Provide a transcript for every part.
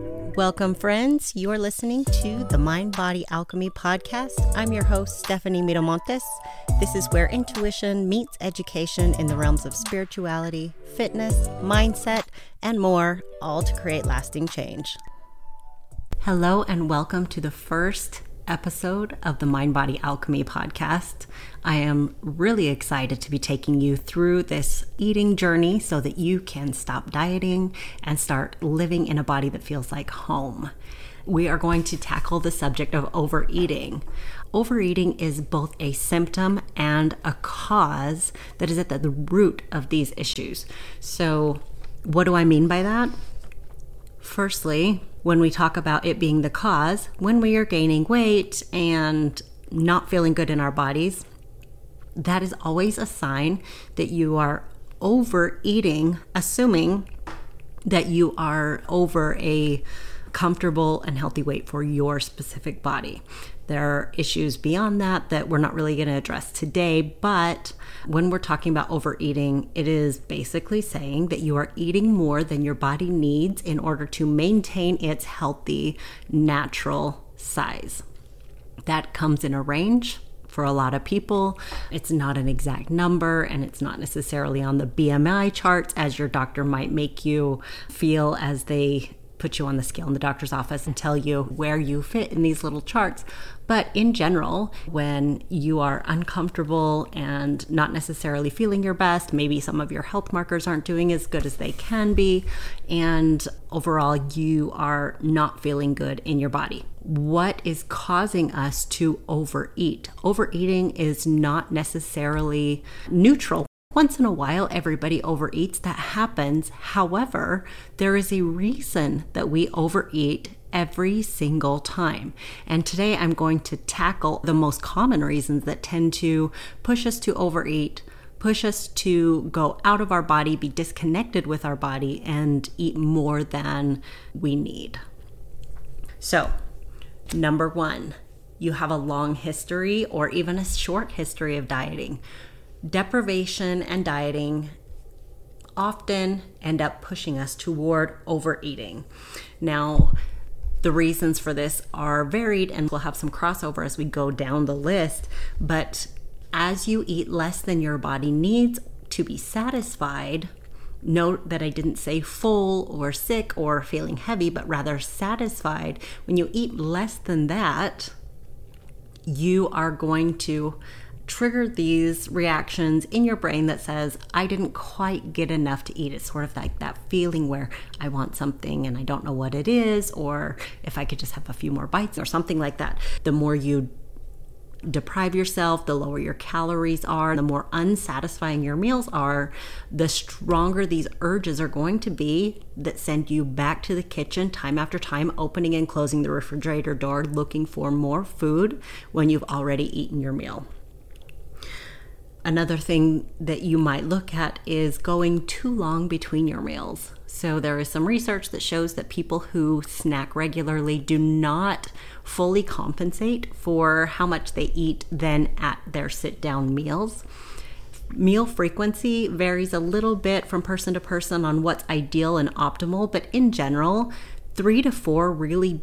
Welcome, friends. You are listening to the Mind Body Alchemy podcast. I'm your host, Stephanie Miramontes. This is where intuition meets education in the realms of spirituality, fitness, mindset, and more, all to create lasting change. Hello, and welcome to the first episode of the Mind Body Alchemy podcast. I am really excited to be taking you through this eating journey so that you can stop dieting and start living in a body that feels like home. We are going to tackle the subject of overeating. Overeating is both a symptom and a cause that is at the root of these issues. So, what do I mean by that? Firstly, when we talk about it being the cause, when we are gaining weight and not feeling good in our bodies, that is always a sign that you are overeating, assuming that you are over a comfortable and healthy weight for your specific body. There are issues beyond that that we're not really going to address today, but when we're talking about overeating, it is basically saying that you are eating more than your body needs in order to maintain its healthy, natural size. That comes in a range for a lot of people. It's not an exact number and it's not necessarily on the BMI charts as your doctor might make you feel as they put you on the scale in the doctor's office and tell you where you fit in these little charts. But in general, when you are uncomfortable and not necessarily feeling your best, maybe some of your health markers aren't doing as good as they can be, and overall you are not feeling good in your body. What is causing us to overeat? Overeating is not necessarily neutral once in a while, everybody overeats. That happens. However, there is a reason that we overeat every single time. And today I'm going to tackle the most common reasons that tend to push us to overeat, push us to go out of our body, be disconnected with our body, and eat more than we need. So, number one, you have a long history or even a short history of dieting deprivation and dieting often end up pushing us toward overeating. Now, the reasons for this are varied and we'll have some crossover as we go down the list, but as you eat less than your body needs to be satisfied, note that I didn't say full or sick or feeling heavy, but rather satisfied. When you eat less than that, you are going to trigger these reactions in your brain that says, I didn't quite get enough to eat. It's sort of like that feeling where I want something and I don't know what it is, or if I could just have a few more bites or something like that. The more you deprive yourself, the lower your calories are, the more unsatisfying your meals are, the stronger these urges are going to be that send you back to the kitchen time after time, opening and closing the refrigerator door, looking for more food when you've already eaten your meal. Another thing that you might look at is going too long between your meals. So, there is some research that shows that people who snack regularly do not fully compensate for how much they eat then at their sit down meals. Meal frequency varies a little bit from person to person on what's ideal and optimal, but in general, three to four really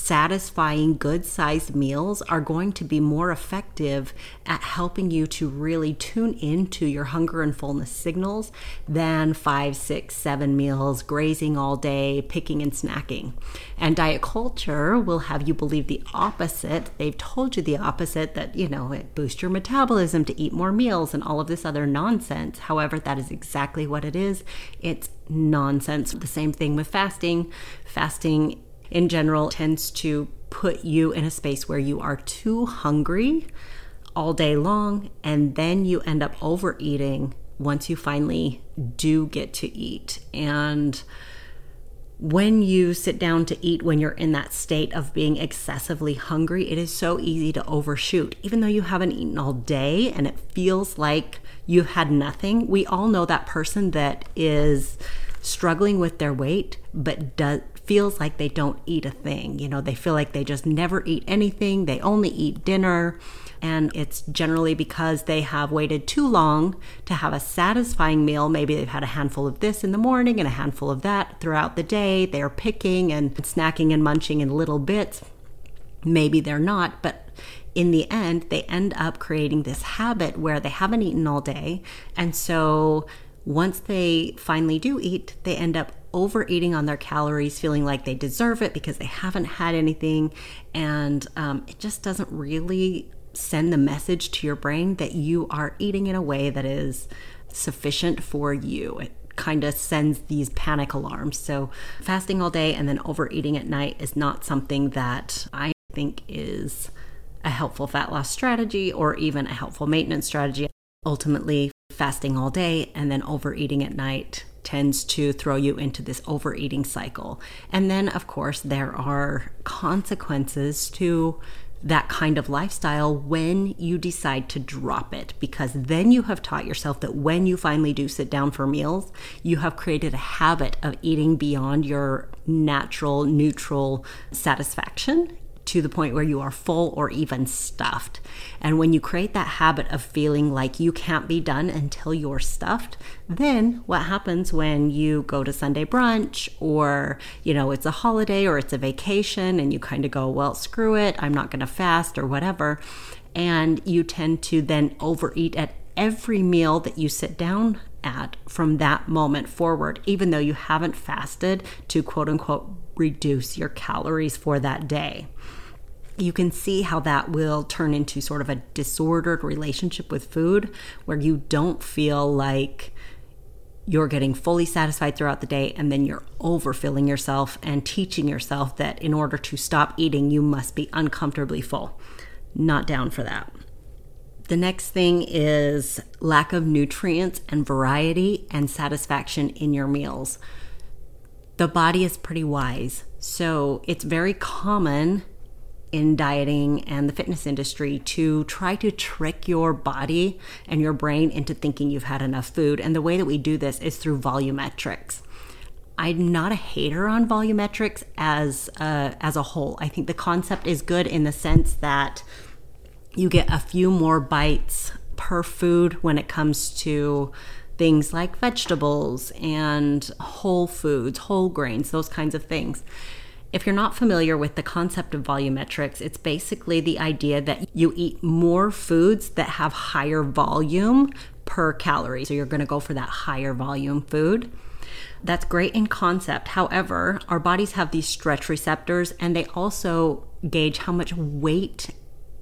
satisfying, good sized meals are going to be more effective at helping you to really tune into your hunger and fullness signals than five, six, seven meals, grazing all day, picking and snacking. And diet culture will have you believe the opposite. They've told you the opposite that, you know, it boosts your metabolism to eat more meals and all of this other nonsense. However, that is exactly what it is. It's nonsense. The same thing with fasting. Fasting in general tends to put you in a space where you are too hungry all day long and then you end up overeating once you finally do get to eat. And when you sit down to eat when you're in that state of being excessively hungry, it is so easy to overshoot. Even though you haven't eaten all day and it feels like you've had nothing, we all know that person that is struggling with their weight, but does feels like they don't eat a thing. You know, they feel like they just never eat anything. They only eat dinner. And it's generally because they have waited too long to have a satisfying meal. Maybe they've had a handful of this in the morning and a handful of that throughout the day. They're picking and snacking and munching in little bits. Maybe they're not, but in the end, they end up creating this habit where they haven't eaten all day. And so once they finally do eat, they end up overeating on their calories, feeling like they deserve it because they haven't had anything. And um, it just doesn't really send the message to your brain that you are eating in a way that is sufficient for you. It kind of sends these panic alarms. So, fasting all day and then overeating at night is not something that I think is a helpful fat loss strategy or even a helpful maintenance strategy. Ultimately, fasting all day and then overeating at night tends to throw you into this overeating cycle. And then, of course, there are consequences to that kind of lifestyle when you decide to drop it, because then you have taught yourself that when you finally do sit down for meals, you have created a habit of eating beyond your natural, neutral satisfaction to the point where you are full or even stuffed. And when you create that habit of feeling like you can't be done until you're stuffed, then what happens when you go to Sunday brunch or, you know, it's a holiday or it's a vacation and you kind of go, well, screw it, I'm not going to fast or whatever. And you tend to then overeat at every meal that you sit down at from that moment forward, even though you haven't fasted to quote unquote reduce your calories for that day you can see how that will turn into sort of a disordered relationship with food where you don't feel like you're getting fully satisfied throughout the day and then you're overfilling yourself and teaching yourself that in order to stop eating, you must be uncomfortably full. Not down for that. The next thing is lack of nutrients and variety and satisfaction in your meals. The body is pretty wise, so it's very common in dieting and the fitness industry to try to trick your body and your brain into thinking you've had enough food. And the way that we do this is through volumetrics. I'm not a hater on volumetrics as a, as a whole. I think the concept is good in the sense that you get a few more bites per food when it comes to things like vegetables and whole foods, whole grains, those kinds of things. If you're not familiar with the concept of volumetrics, it's basically the idea that you eat more foods that have higher volume per calorie. So you're going to go for that higher volume food. That's great in concept. However, our bodies have these stretch receptors and they also gauge how much weight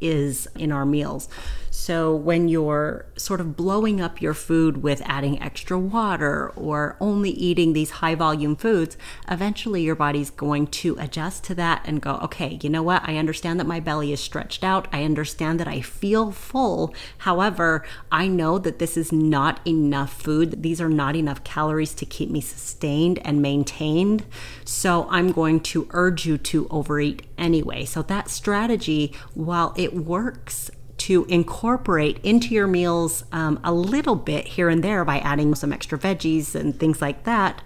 is in our meals. So when you're sort of blowing up your food with adding extra water or only eating these high volume foods, eventually your body's going to adjust to that and go, okay, you know what? I understand that my belly is stretched out. I understand that I feel full. However, I know that this is not enough food. These are not enough calories to keep me sustained and maintained. So I'm going to urge you to overeat anyway. So that strategy, while it works to incorporate into your meals um, a little bit here and there by adding some extra veggies and things like that,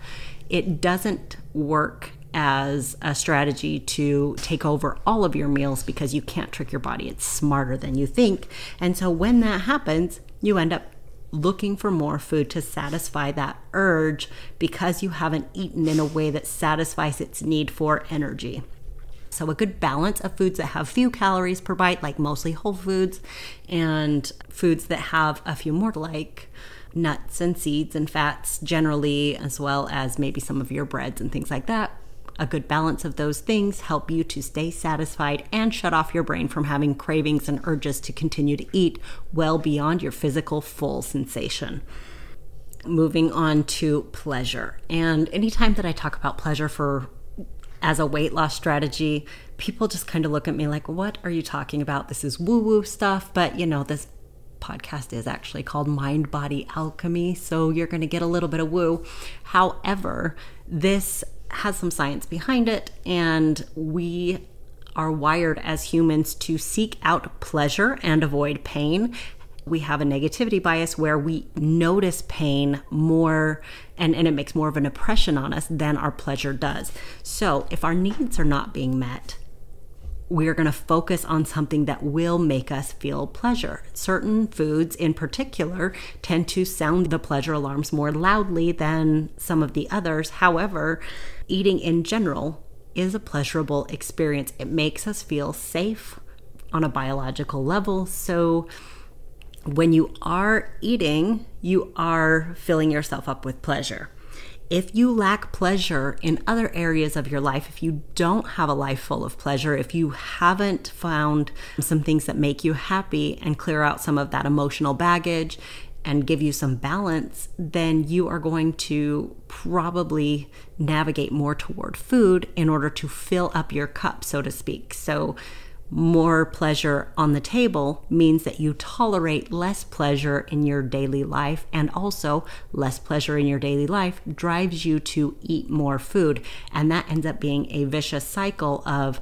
it doesn't work as a strategy to take over all of your meals because you can't trick your body. It's smarter than you think. And so when that happens, you end up looking for more food to satisfy that urge because you haven't eaten in a way that satisfies its need for energy. So, a good balance of foods that have few calories per bite, like mostly whole foods, and foods that have a few more, like nuts and seeds and fats generally, as well as maybe some of your breads and things like that. A good balance of those things help you to stay satisfied and shut off your brain from having cravings and urges to continue to eat well beyond your physical full sensation moving on to pleasure. And anytime that I talk about pleasure for as a weight loss strategy, people just kind of look at me like, what are you talking about? This is woo woo stuff. But, you know, this podcast is actually called Mind Body Alchemy. So you're going to get a little bit of woo. However, this has some science behind it, and we are wired as humans to seek out pleasure and avoid pain. We have a negativity bias where we notice pain more and, and it makes more of an impression on us than our pleasure does. So if our needs are not being met, we're going to focus on something that will make us feel pleasure. Certain foods, in particular, tend to sound the pleasure alarms more loudly than some of the others. However, eating in general is a pleasurable experience. It makes us feel safe on a biological level. So, when you are eating, you are filling yourself up with pleasure. If you lack pleasure in other areas of your life, if you don't have a life full of pleasure, if you haven't found some things that make you happy and clear out some of that emotional baggage and give you some balance, then you are going to probably navigate more toward food in order to fill up your cup, so to speak. So, more pleasure on the table means that you tolerate less pleasure in your daily life, and also less pleasure in your daily life drives you to eat more food. And that ends up being a vicious cycle of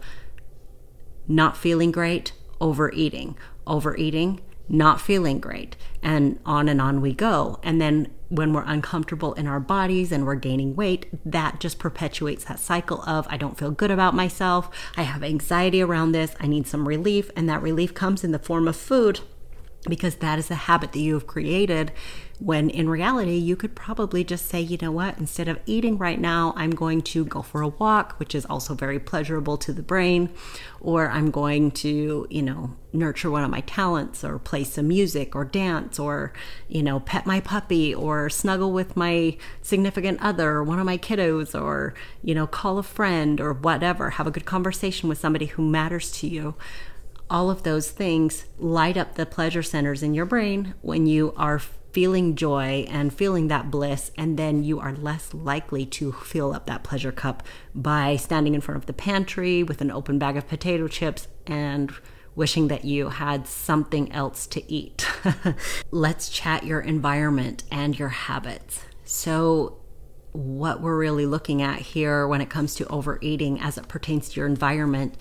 not feeling great, overeating, overeating, not feeling great, and on and on we go. And then when we're uncomfortable in our bodies and we're gaining weight, that just perpetuates that cycle of I don't feel good about myself. I have anxiety around this. I need some relief. And that relief comes in the form of food because that is the habit that you have created when in reality you could probably just say you know what? Instead of eating right now i'm going to go for a walk which is also very pleasurable to the brain or i'm going to you know nurture one of my talents or play some music or dance or you know pet my puppy or snuggle with my significant other or one of my kiddos or you know call a friend or whatever have a good conversation with somebody who matters to you all of those things light up the pleasure centers in your brain when you are feeling joy and feeling that bliss, and then you are less likely to fill up that pleasure cup by standing in front of the pantry with an open bag of potato chips and wishing that you had something else to eat. Let's chat your environment and your habits. So, what we're really looking at here when it comes to overeating as it pertains to your environment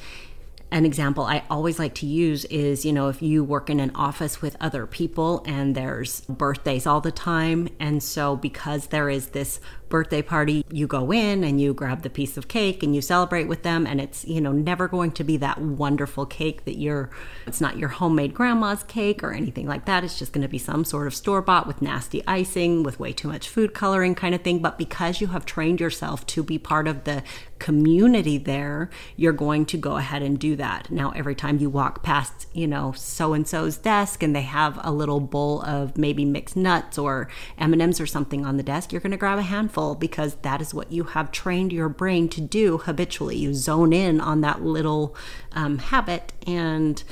an example I always like to use is, you know, if you work in an office with other people and there's birthdays all the time. And so, because there is this birthday party, you go in and you grab the piece of cake and you celebrate with them. And it's, you know, never going to be that wonderful cake that you're, it's not your homemade grandma's cake or anything like that. It's just going to be some sort of store bought with nasty icing, with way too much food coloring kind of thing. But because you have trained yourself to be part of the community there, you're going to go ahead and do that. Now, every time you walk past, you know, so and so's desk and they have a little bowl of maybe mixed nuts or M&Ms or something on the desk, you're going to grab a handful because that is what you have trained your brain to do habitually. You zone in on that little um, habit and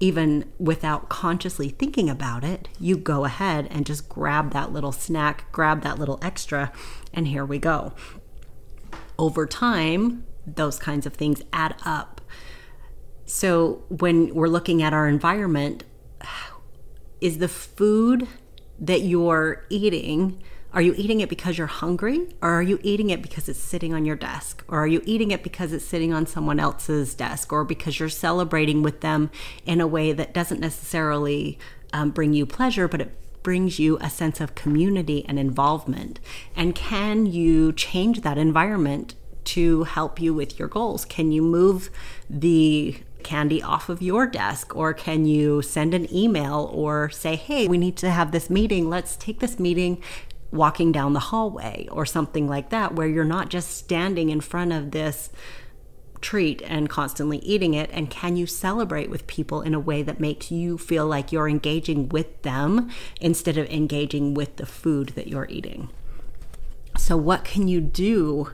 even without consciously thinking about it, you go ahead and just grab that little snack, grab that little extra, and here we go. Over time, those kinds of things add up. So, when we're looking at our environment, is the food that you're eating are you eating it because you're hungry? Or are you eating it because it's sitting on your desk? Or are you eating it because it's sitting on someone else's desk? Or because you're celebrating with them in a way that doesn't necessarily um, bring you pleasure, but it brings you a sense of community and involvement? And can you change that environment to help you with your goals? Can you move the candy off of your desk? Or can you send an email or say, hey, we need to have this meeting. Let's take this meeting walking down the hallway or something like that, where you're not just standing in front of this treat and constantly eating it? And can you celebrate with people in a way that makes you feel like you're engaging with them instead of engaging with the food that you're eating? So, what can you do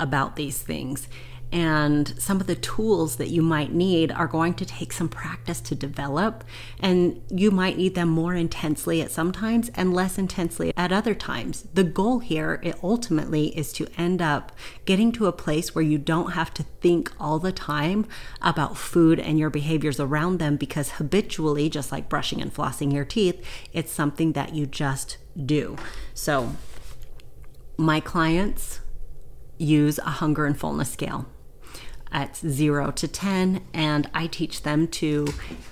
about these things? And some of the tools that you might need are going to take some practice to develop and you might need them more intensely at some times and less intensely at other times. The goal here it ultimately is to end up getting to a place where you don't have to think all the time about food and your behaviors around them because habitually just like brushing and flossing your teeth it's something that you just do. So my clients use a hunger and fullness scale at zero to 10, and I teach them to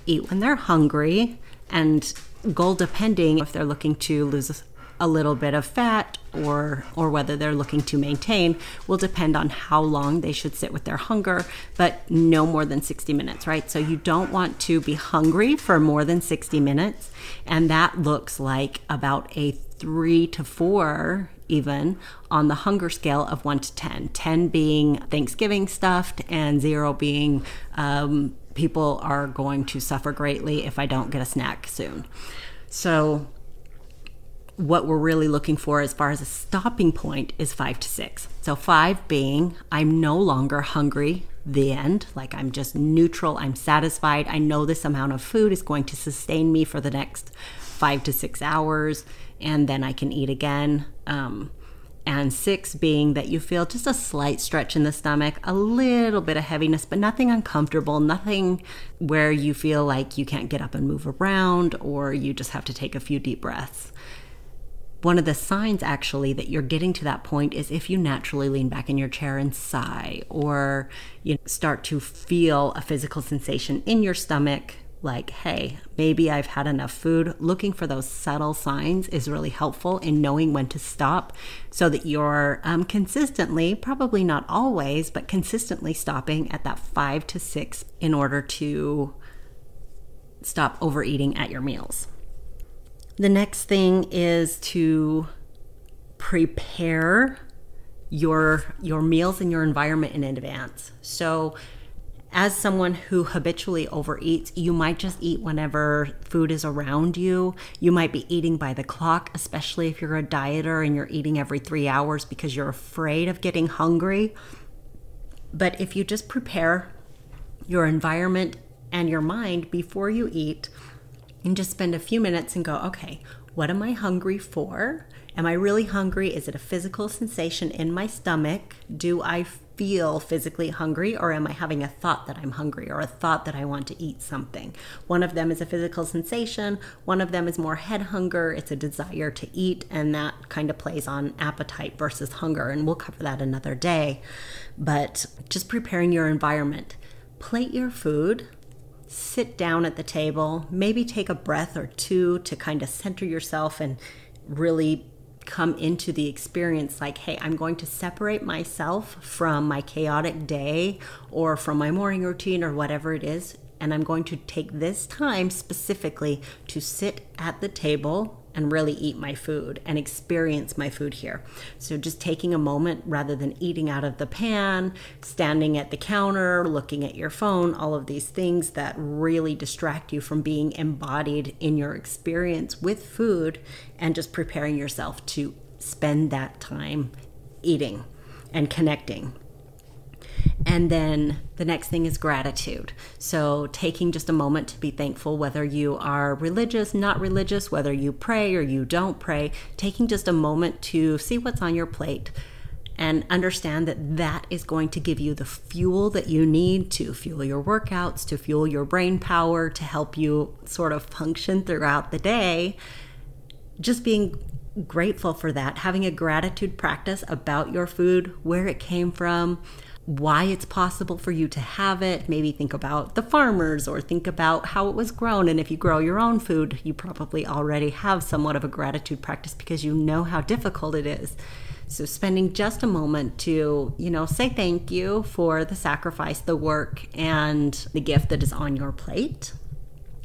eat when they're hungry and goal depending if they're looking to lose a little bit of fat or or whether they're looking to maintain will depend on how long they should sit with their hunger but no more than 60 minutes right? So you don't want to be hungry for more than 60 minutes and that looks like about a 3 to 4 even on the hunger scale of 1 to 10 10 being thanksgiving stuffed and 0 being um, people are going to suffer greatly if i don't get a snack soon so what we're really looking for as far as a stopping point is five to six. So, five being I'm no longer hungry, the end. Like I'm just neutral, I'm satisfied. I know this amount of food is going to sustain me for the next five to six hours, and then I can eat again. Um, and six being that you feel just a slight stretch in the stomach, a little bit of heaviness, but nothing uncomfortable, nothing where you feel like you can't get up and move around or you just have to take a few deep breaths one of the signs actually that you're getting to that point is if you naturally lean back in your chair and sigh or you start to feel a physical sensation in your stomach like hey maybe i've had enough food looking for those subtle signs is really helpful in knowing when to stop so that you're um, consistently probably not always but consistently stopping at that five to six in order to stop overeating at your meals the next thing is to prepare your your meals and your environment in advance. So as someone who habitually overeats, you might just eat whenever food is around you. You might be eating by the clock, especially if you're a dieter and you're eating every three hours because you're afraid of getting hungry. But if you just prepare your environment and your mind before you eat, and just spend a few minutes and go, okay, what am I hungry for? Am I really hungry? Is it a physical sensation in my stomach? Do I feel physically hungry or am I having a thought that I'm hungry or a thought that I want to eat something? One of them is a physical sensation, one of them is more head hunger, it's a desire to eat, and that kind of plays on appetite versus hunger. And we'll cover that another day. But just preparing your environment. Plate your food sit down at the table, maybe take a breath or two to kind of center yourself and really come into the experience like, hey, I'm going to separate myself from my chaotic day or from my morning routine or whatever it is. And I'm going to take this time specifically to sit at the table and really eat my food and experience my food here. So just taking a moment rather than eating out of the pan, standing at the counter, looking at your phone, all of these things that really distract you from being embodied in your experience with food and just preparing yourself to spend that time eating and connecting and then the next thing is gratitude. So, taking just a moment to be thankful, whether you are religious, not religious, whether you pray or you don't pray, taking just a moment to see what's on your plate and understand that that is going to give you the fuel that you need to fuel your workouts, to fuel your brain power, to help you sort of function throughout the day. Just being grateful for that, having a gratitude practice about your food, where it came from, why it's possible for you to have it. Maybe think about the farmers or think about how it was grown. And if you grow your own food, you probably already have somewhat of a gratitude practice because you know how difficult it is. So spending just a moment to, you know, say thank you for the sacrifice, the work, and the gift that is on your plate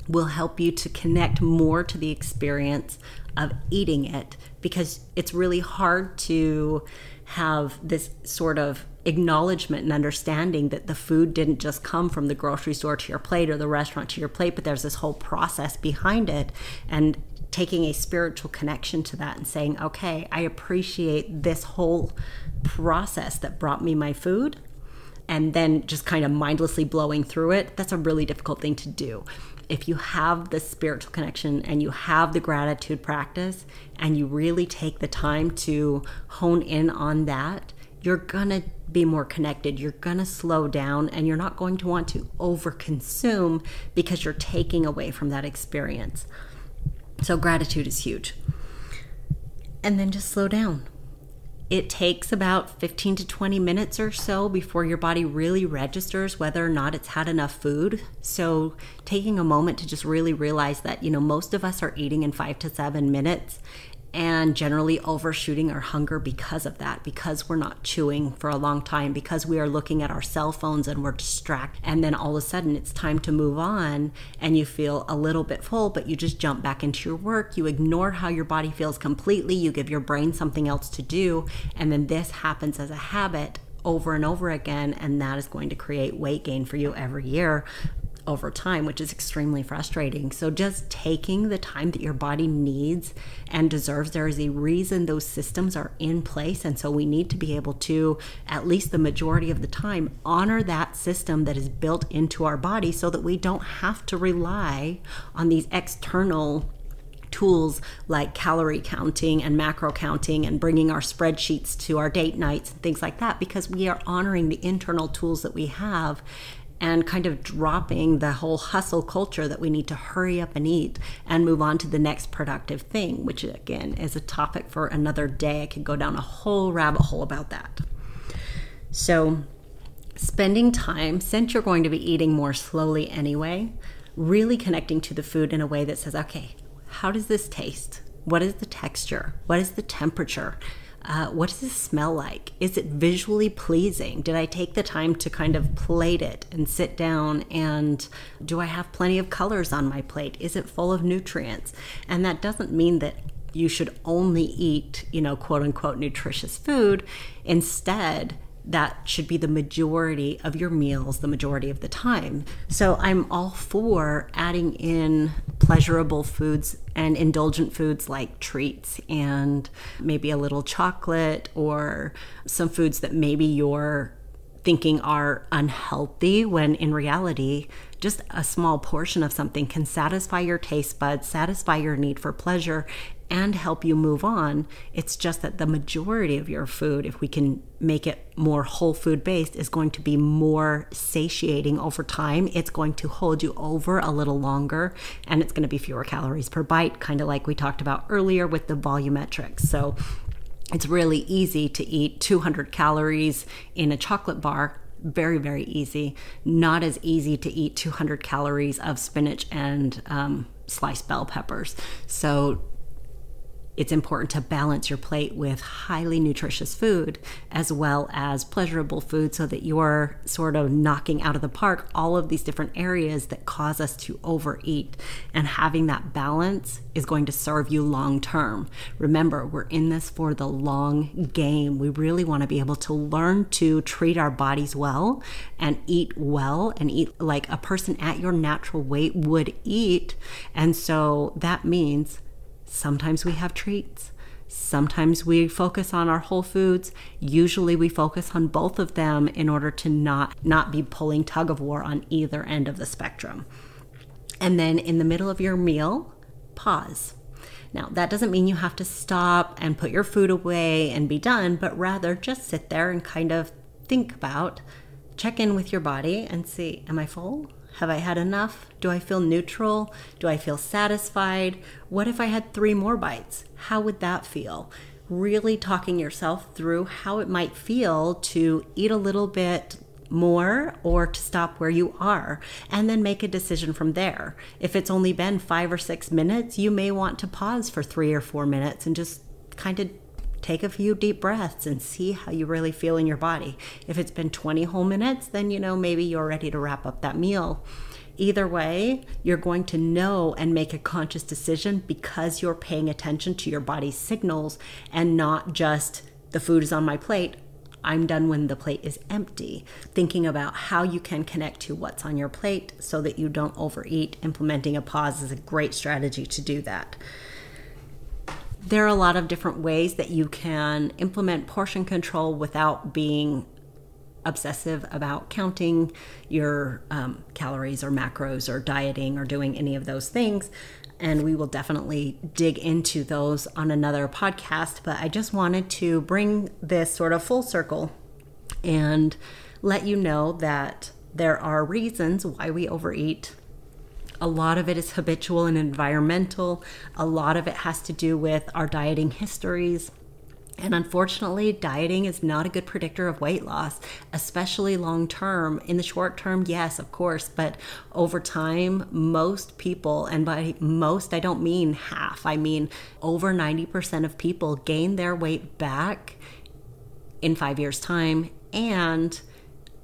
will help you to connect more to the experience of eating it because it's really hard to have this sort of acknowledgement and understanding that the food didn't just come from the grocery store to your plate or the restaurant to your plate, but there's this whole process behind it. And taking a spiritual connection to that and saying, okay, I appreciate this whole process that brought me my food. And then just kind of mindlessly blowing through it, that's a really difficult thing to do if you have the spiritual connection and you have the gratitude practice and you really take the time to hone in on that, you're gonna be more connected. You're gonna slow down and you're not going to want to overconsume because you're taking away from that experience. So, gratitude is huge. And then just slow down It takes about 15 to 20 minutes or so before your body really registers whether or not it's had enough food. So, taking a moment to just really realize that, you know, most of us are eating in five to seven minutes and generally overshooting our hunger because of that, because we're not chewing for a long time, because we are looking at our cell phones and we're distracted. And then all of a sudden it's time to move on and you feel a little bit full, but you just jump back into your work. You ignore how your body feels completely. You give your brain something else to do. And then this happens as a habit over and over again, and that is going to create weight gain for you every year over time, which is extremely frustrating. So, just taking the time that your body needs and deserves, there is a reason those systems are in place. And so, we need to be able to, at least the majority of the time, honor that system that is built into our body so that we don't have to rely on these external tools like calorie counting and macro counting and bringing our spreadsheets to our date nights and things like that because we are honoring the internal tools that we have and kind of dropping the whole hustle culture that we need to hurry up and eat and move on to the next productive thing, which again is a topic for another day. I could go down a whole rabbit hole about that. So, spending time, since you're going to be eating more slowly anyway, really connecting to the food in a way that says, okay, how does this taste? What is the texture? What is the temperature? Uh, what does this smell like? Is it visually pleasing? Did I take the time to kind of plate it and sit down? And do I have plenty of colors on my plate? Is it full of nutrients? And that doesn't mean that you should only eat, you know, quote unquote nutritious food. Instead, that should be the majority of your meals the majority of the time. So I'm all for adding in pleasurable foods and indulgent foods like treats and maybe a little chocolate or some foods that maybe you're thinking are unhealthy when in reality just a small portion of something can satisfy your taste buds, satisfy your need for pleasure, and help you move on. It's just that the majority of your food, if we can make it more whole food based, is going to be more satiating over time. It's going to hold you over a little longer and it's going to be fewer calories per bite, kind of like we talked about earlier with the volumetrics. So it's really easy to eat 200 calories in a chocolate bar very very easy not as easy to eat 200 calories of spinach and um, sliced bell peppers so it's important to balance your plate with highly nutritious food as well as pleasurable food so that you're sort of knocking out of the park all of these different areas that cause us to overeat. And having that balance is going to serve you long term. Remember, we're in this for the long game. We really want to be able to learn to treat our bodies well and eat well and eat like a person at your natural weight would eat. And so that means Sometimes we have treats. Sometimes we focus on our whole foods. Usually we focus on both of them in order to not not be pulling tug of war on either end of the spectrum. And then in the middle of your meal, pause. Now, that doesn't mean you have to stop and put your food away and be done, but rather just sit there and kind of think about, check in with your body and see, am I full? Have I had enough? Do I feel neutral? Do I feel satisfied? What if I had three more bites? How would that feel? Really talking yourself through how it might feel to eat a little bit more or to stop where you are and then make a decision from there. If it's only been five or six minutes, you may want to pause for three or four minutes and just kind of take a few deep breaths and see how you really feel in your body. If it's been 20 whole minutes, then you know maybe you're ready to wrap up that meal. Either way, you're going to know and make a conscious decision because you're paying attention to your body's signals and not just the food is on my plate. I'm done when the plate is empty. Thinking about how you can connect to what's on your plate so that you don't overeat. Implementing a pause is a great strategy to do that there are a lot of different ways that you can implement portion control without being obsessive about counting your um, calories or macros or dieting or doing any of those things. And we will definitely dig into those on another podcast. But I just wanted to bring this sort of full circle and let you know that there are reasons why we overeat a lot of it is habitual and environmental. A lot of it has to do with our dieting histories. And unfortunately, dieting is not a good predictor of weight loss, especially long term. In the short term, yes, of course, but over time, most people, and by most, I don't mean half, I mean over 90% of people gain their weight back in five years' time, and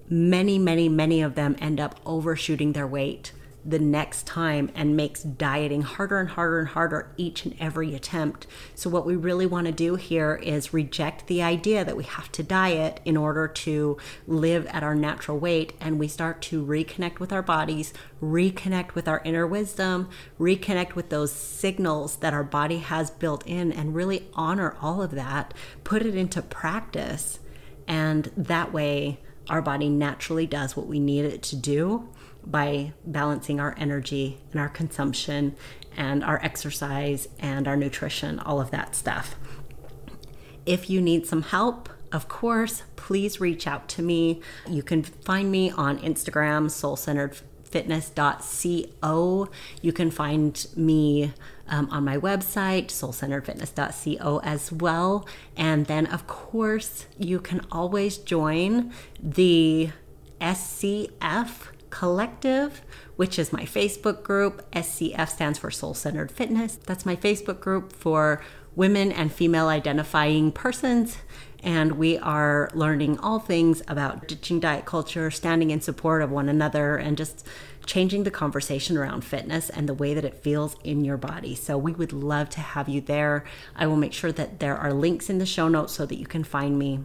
many, many, many of them end up overshooting their weight the next time and makes dieting harder and harder and harder each and every attempt. So, what we really want to do here is reject the idea that we have to diet in order to live at our natural weight and we start to reconnect with our bodies, reconnect with our inner wisdom, reconnect with those signals that our body has built in, and really honor all of that, put it into practice. And that way, our body naturally does what we need it to do by balancing our energy and our consumption and our exercise and our nutrition, all of that stuff. If you need some help, of course, please reach out to me. You can find me on Instagram, soul centered fitness.co. You can find me um, on my website, soulcenteredfitness.co as well. And then, of course, you can always join the SCF Collective, which is my Facebook group. SCF stands for Soul Centered Fitness. That's my Facebook group for women and female identifying persons. And we are learning all things about ditching diet culture, standing in support of one another, and just changing the conversation around fitness and the way that it feels in your body. So we would love to have you there. I will make sure that there are links in the show notes so that you can find me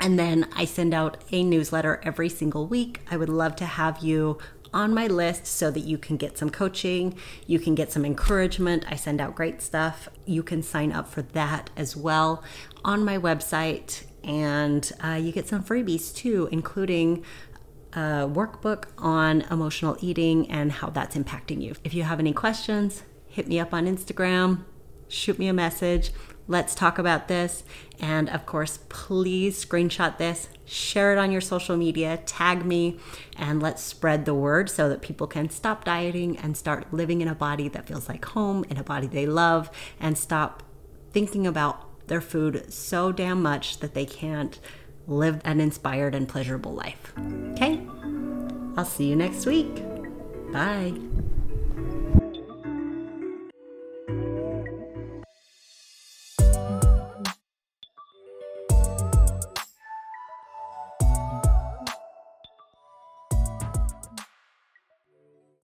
and then I send out a newsletter every single week. I would love to have you on my list so that you can get some coaching, you can get some encouragement. I send out great stuff. You can sign up for that as well on my website, and uh, you get some freebies too, including a workbook on emotional eating and how that's impacting you. If you have any questions, hit me up on Instagram, shoot me a message. Let's talk about this. And of course, please screenshot this, share it on your social media, tag me, and let's spread the word so that people can stop dieting and start living in a body that feels like home, in a body they love, and stop thinking about their food so damn much that they can't live an inspired and pleasurable life. Okay? I'll see you next week. Bye.